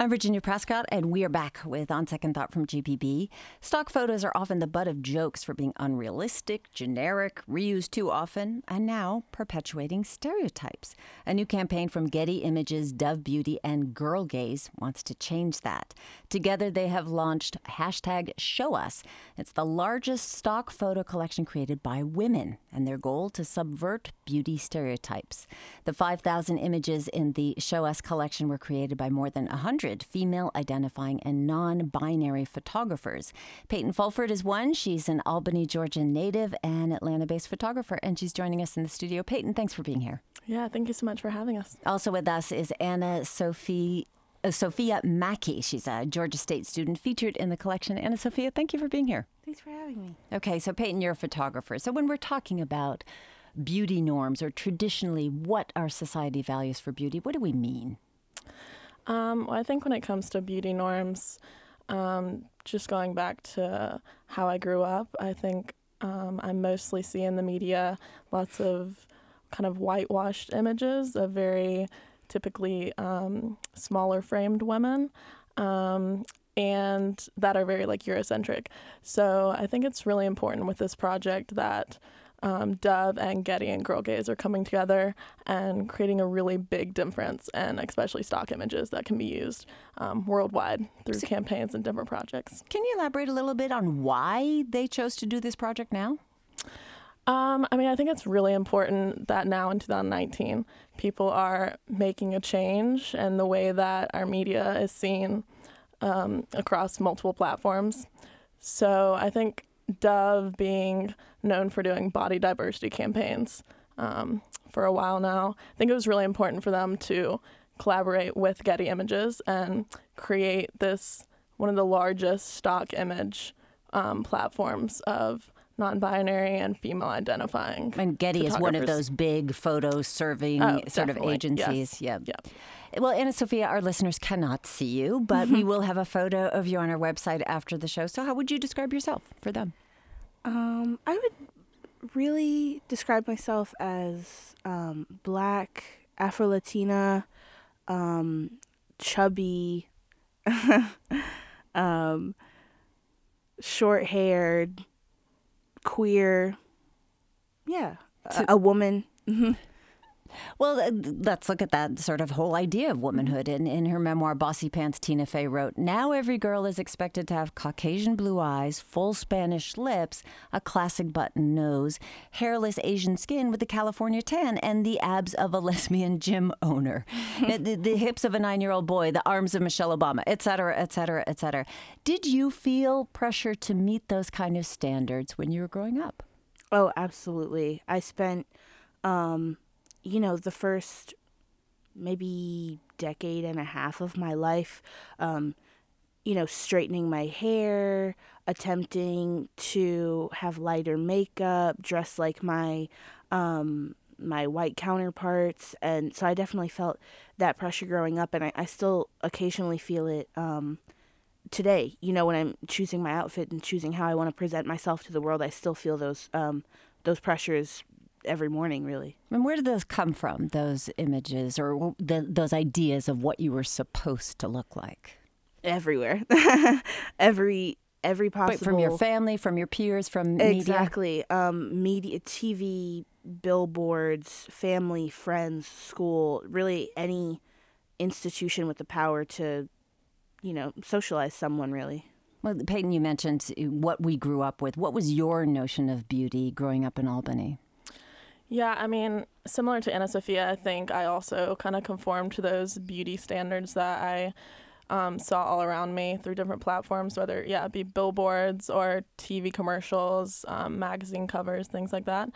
I'm Virginia Prescott, and we are back with On Second Thought from GPB. Stock photos are often the butt of jokes for being unrealistic, generic, reused too often, and now perpetuating stereotypes. A new campaign from Getty Images, Dove Beauty, and Girl Gaze wants to change that. Together, they have launched hashtag Show Us. It's the largest stock photo collection created by women, and their goal to subvert beauty stereotypes. The 5,000 images in the Show Us collection were created by more than 100 female identifying and non binary photographers. Peyton Fulford is one. She's an Albany, Georgia native and Atlanta based photographer, and she's joining us in the studio. Peyton, thanks for being here. Yeah, thank you so much for having us. Also with us is Anna Sophie. Uh, Sophia Mackey. She's a Georgia State student featured in the collection. Anna Sophia, thank you for being here. Thanks for having me. Okay, so Peyton, you're a photographer. So when we're talking about beauty norms or traditionally what our society values for beauty, what do we mean? Um, well, I think when it comes to beauty norms, um, just going back to how I grew up, I think um, I mostly see in the media lots of kind of whitewashed images of very typically um, smaller framed women. Um, and that are very like Eurocentric. So I think it's really important with this project that um, Dove and Getty and Girl Gaze are coming together and creating a really big difference, and especially stock images that can be used um, worldwide through so, campaigns and different projects. Can you elaborate a little bit on why they chose to do this project now? Um, I mean, I think it's really important that now in 2019, people are making a change in the way that our media is seen um, across multiple platforms. So I think Dove being known for doing body diversity campaigns um, for a while now. I think it was really important for them to collaborate with Getty Images and create this one of the largest stock image um, platforms of non-binary and female identifying. And Getty is one of those big photo serving oh, sort of agencies. Yes. Yeah. Yep. Well, Anna Sophia, our listeners cannot see you, but we will have a photo of you on our website after the show. So, how would you describe yourself for them? Um, I would really describe myself as um, black, Afro Latina, um, chubby, um, short haired, queer. Yeah, a, a woman. Mm-hmm. Well, let's look at that sort of whole idea of womanhood. In, in her memoir, Bossy Pants, Tina Fey wrote Now every girl is expected to have Caucasian blue eyes, full Spanish lips, a classic button nose, hairless Asian skin with a California tan, and the abs of a lesbian gym owner, the, the, hips of a nine year old boy, the arms of Michelle Obama, et cetera, et cetera, et cetera. Did you feel pressure to meet those kind of standards when you were growing up? Oh, absolutely. I spent. Um, you know, the first maybe decade and a half of my life, um, you know, straightening my hair, attempting to have lighter makeup, dress like my um, my white counterparts, and so I definitely felt that pressure growing up, and I, I still occasionally feel it um, today. You know, when I'm choosing my outfit and choosing how I want to present myself to the world, I still feel those um, those pressures every morning, really. And where did those come from? Those images or the, those ideas of what you were supposed to look like? Everywhere, every every possible. But from your family, from your peers, from media. Exactly. Um, media, TV, billboards, family, friends, school. Really, any institution with the power to, you know, socialize someone. Really. Well, Peyton, you mentioned what we grew up with. What was your notion of beauty growing up in Albany? Yeah, I mean, similar to Anna Sophia, I think I also kind of conformed to those beauty standards that I um, saw all around me through different platforms, whether, yeah, it be billboards or TV commercials, um, magazine covers, things like that.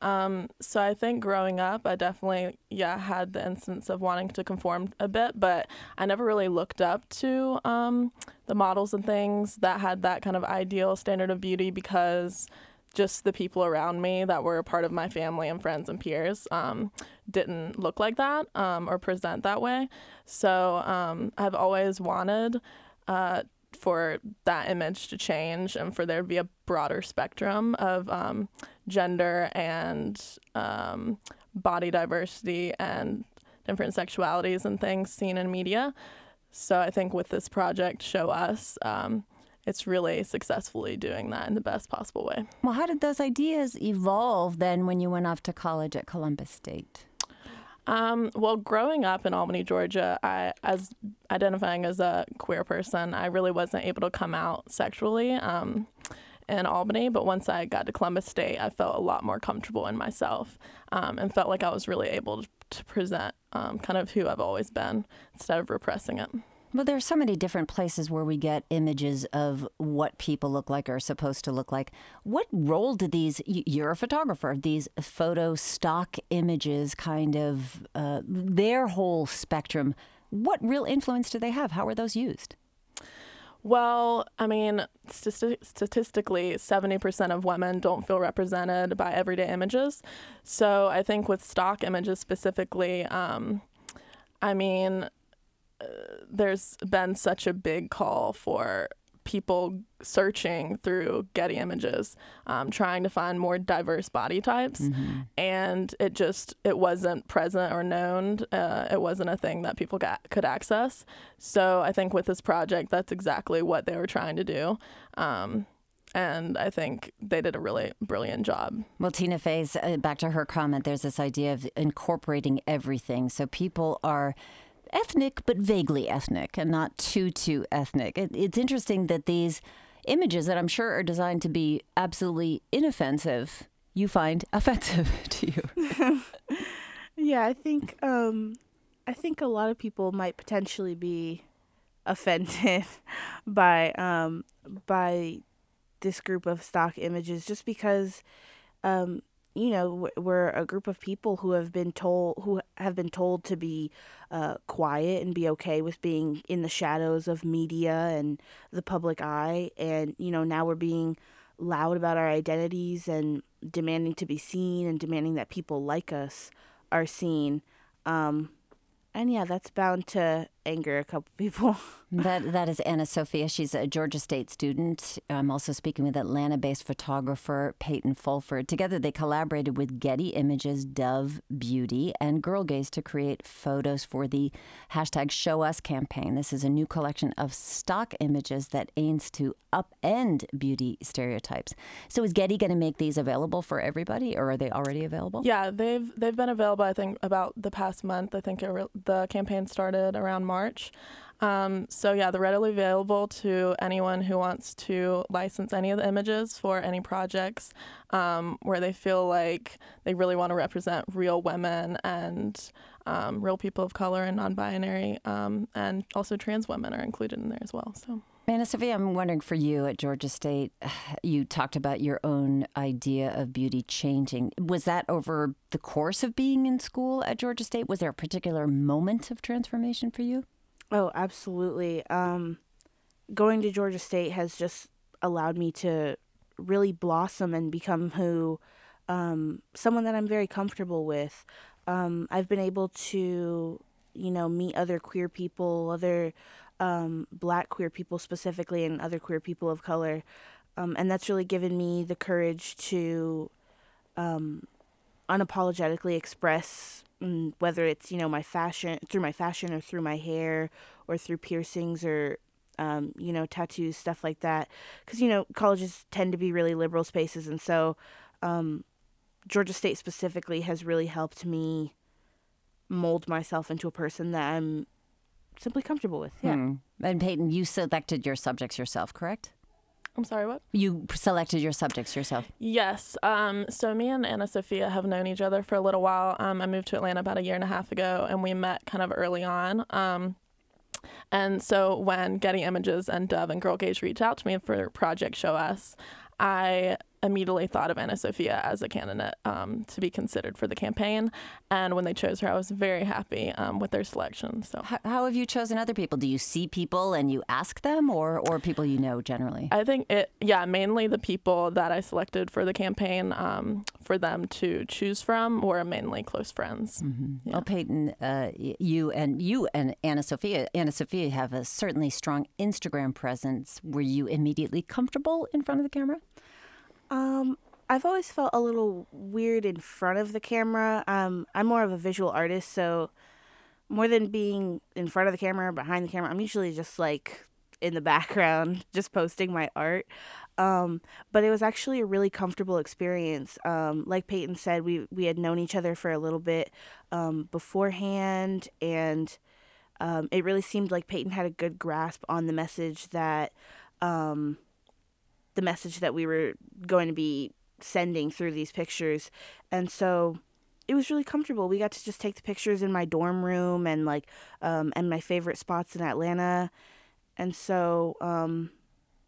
Um, so I think growing up, I definitely, yeah, had the instance of wanting to conform a bit, but I never really looked up to um, the models and things that had that kind of ideal standard of beauty because just the people around me that were a part of my family and friends and peers um, didn't look like that um, or present that way. So um, I've always wanted uh, for that image to change and for there to be a broader spectrum of um, gender and um, body diversity and different sexualities and things seen in media. So I think with this project, Show Us, um, it's really successfully doing that in the best possible way. Well, how did those ideas evolve then when you went off to college at Columbus State? Um, well, growing up in Albany, Georgia, I, as identifying as a queer person, I really wasn't able to come out sexually um, in Albany. But once I got to Columbus State, I felt a lot more comfortable in myself um, and felt like I was really able to, to present um, kind of who I've always been instead of repressing it. Well, there are so many different places where we get images of what people look like or are supposed to look like. What role do these, you're a photographer, these photo stock images kind of, uh, their whole spectrum, what real influence do they have? How are those used? Well, I mean, st- statistically, 70% of women don't feel represented by everyday images. So I think with stock images specifically, um, I mean, there's been such a big call for people searching through Getty Images, um, trying to find more diverse body types, mm-hmm. and it just it wasn't present or known. Uh, it wasn't a thing that people got, could access. So I think with this project, that's exactly what they were trying to do. Um, and I think they did a really brilliant job. Well, Tina Fey's uh, back to her comment. There's this idea of incorporating everything, so people are ethnic, but vaguely ethnic and not too, too ethnic. It, it's interesting that these images that I'm sure are designed to be absolutely inoffensive, you find offensive to you. yeah, I think um, I think a lot of people might potentially be offended by um, by this group of stock images just because um, you know we're a group of people who have been told who have been told to be uh, quiet and be okay with being in the shadows of media and the public eye. And you know now we're being loud about our identities and demanding to be seen and demanding that people like us are seen. Um, and yeah, that's bound to anger a couple people. that that is Anna Sophia. She's a Georgia State student. I'm also speaking with Atlanta-based photographer Peyton Fulford. Together, they collaborated with Getty Images, Dove Beauty, and Girl Gaze to create photos for the hashtag Show Us campaign. This is a new collection of stock images that aims to upend beauty stereotypes. So, is Getty going to make these available for everybody, or are they already available? Yeah, they've they've been available. I think about the past month. I think it, the campaign started around March. Um, so yeah, they're readily available to anyone who wants to license any of the images for any projects um, where they feel like they really want to represent real women and um, real people of color and non-binary, um, and also trans women are included in there as well. So. Anna Sophia, I'm wondering for you at Georgia State, you talked about your own idea of beauty changing. Was that over the course of being in school at Georgia State? Was there a particular moment of transformation for you? Oh, absolutely. Um, going to Georgia State has just allowed me to really blossom and become who um, someone that I'm very comfortable with. Um, I've been able to, you know, meet other queer people, other um, black queer people specifically, and other queer people of color. Um, and that's really given me the courage to um, unapologetically express mm, whether it's you know my fashion through my fashion or through my hair or through piercings or um, you know tattoos stuff like that because you know colleges tend to be really liberal spaces and so um, georgia state specifically has really helped me mold myself into a person that i'm simply comfortable with yeah hmm. and peyton you selected your subjects yourself correct I'm sorry, what? You selected your subjects yourself. Yes. Um, so me and Anna Sophia have known each other for a little while. Um, I moved to Atlanta about a year and a half ago, and we met kind of early on. Um, and so when Getty Images and Dove and Girl Gaze reached out to me for Project Show Us, I immediately thought of Anna Sophia as a candidate um, to be considered for the campaign. And when they chose her, I was very happy um, with their selection. So, how, how, have you chosen other people? Do you see people and you ask them, or or people you know generally? I think it, yeah, mainly the people that I selected for the campaign um, for them to choose from were mainly close friends. Mm-hmm. Yeah. Well, Peyton, uh, you and you and Anna Sophia, Anna Sophia have a certainly strong Instagram presence. Were you immediately comfortable in front of the camera? I've always felt a little weird in front of the camera. Um, I'm more of a visual artist, so more than being in front of the camera behind the camera, I'm usually just like in the background, just posting my art. Um, but it was actually a really comfortable experience. Um, like Peyton said, we we had known each other for a little bit um, beforehand, and um, it really seemed like Peyton had a good grasp on the message that um, the message that we were going to be sending through these pictures. And so it was really comfortable. We got to just take the pictures in my dorm room and like um and my favorite spots in Atlanta. And so um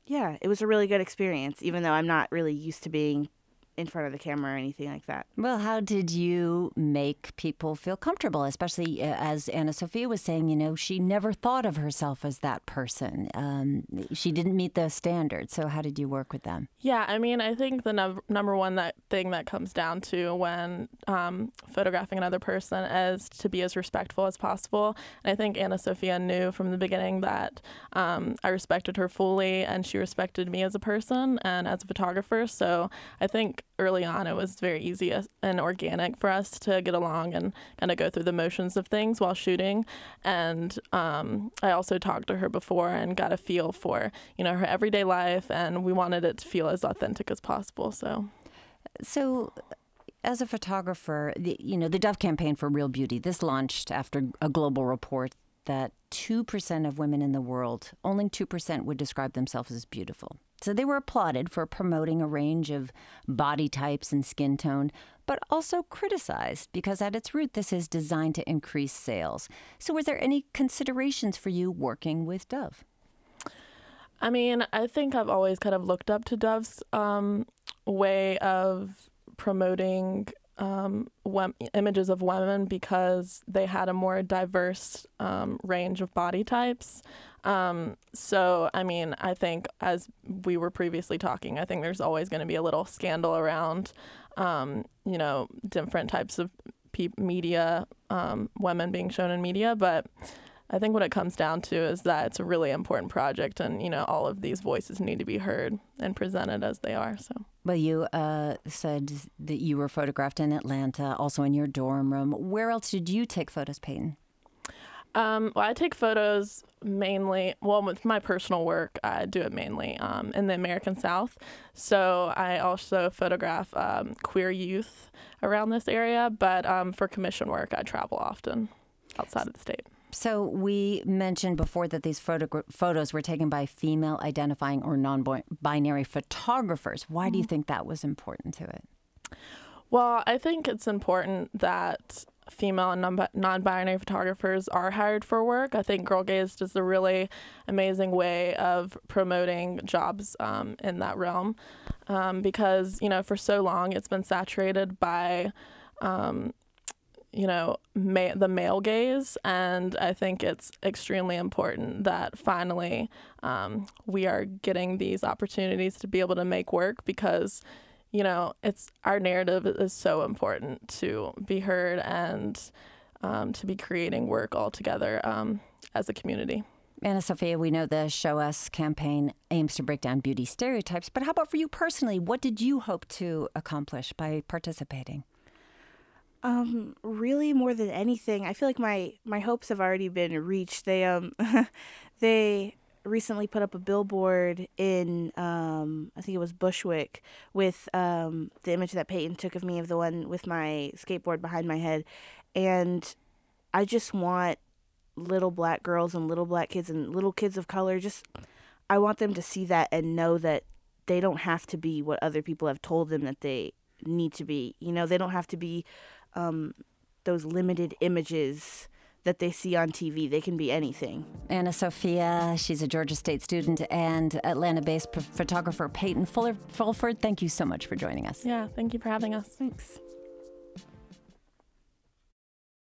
yeah, it was a really good experience even though I'm not really used to being in front of the camera or anything like that. Well, how did you make people feel comfortable, especially uh, as Anna Sophia was saying, you know, she never thought of herself as that person. Um, she didn't meet the standards. So, how did you work with them? Yeah, I mean, I think the no- number one that thing that comes down to when um, photographing another person is to be as respectful as possible. And I think Anna Sophia knew from the beginning that um, I respected her fully and she respected me as a person and as a photographer. So, I think early on it was very easy and organic for us to get along and kind of go through the motions of things while shooting. And um, i also talked to her before and got a feel for you know her everyday life and we wanted it to feel as authentic as possible so. So as a photographer the, you know the dove campaign for real beauty this launched after a global report that 2% of women in the world only 2% would describe themselves as beautiful so they were applauded for promoting a range of body types and skin tone, but also criticized because at its root, this is designed to increase sales. So, were there any considerations for you working with Dove? I mean, I think I've always kind of looked up to Dove's um, way of promoting um, images of women because they had a more diverse um, range of body types. Um, so, I mean, I think as we were previously talking, I think there's always going to be a little scandal around, um, you know, different types of pe- media, um, women being shown in media. But I think what it comes down to is that it's a really important project, and you know, all of these voices need to be heard and presented as they are. So. Well, you uh, said that you were photographed in Atlanta, also in your dorm room. Where else did you take photos, Peyton? Um, well, I take photos mainly, well, with my personal work, I do it mainly um, in the American South. So I also photograph um, queer youth around this area, but um, for commission work, I travel often outside of the state. So we mentioned before that these photo- photos were taken by female identifying or non-binary photographers. Why mm-hmm. do you mm-hmm. think that was important to it? Well, I think it's important that female and non binary photographers are hired for work. I think Girl Gaze is a really amazing way of promoting jobs um, in that realm um, because, you know, for so long it's been saturated by. Um, you know, ma- the male gaze, and I think it's extremely important that finally um, we are getting these opportunities to be able to make work because you know, it's our narrative is so important to be heard and um, to be creating work all together um, as a community. Anna Sophia, we know the Show Us campaign aims to break down beauty stereotypes, but how about for you personally? What did you hope to accomplish by participating? Um, really, more than anything, I feel like my my hopes have already been reached. They um, they recently put up a billboard in um, I think it was Bushwick with um, the image that Peyton took of me of the one with my skateboard behind my head, and I just want little black girls and little black kids and little kids of color just I want them to see that and know that they don't have to be what other people have told them that they need to be. You know, they don't have to be um, those limited images that they see on TV. They can be anything. Anna Sophia, she's a Georgia State student, and Atlanta based photographer Peyton Fuller, Fulford. Thank you so much for joining us. Yeah, thank you for having us. Thanks.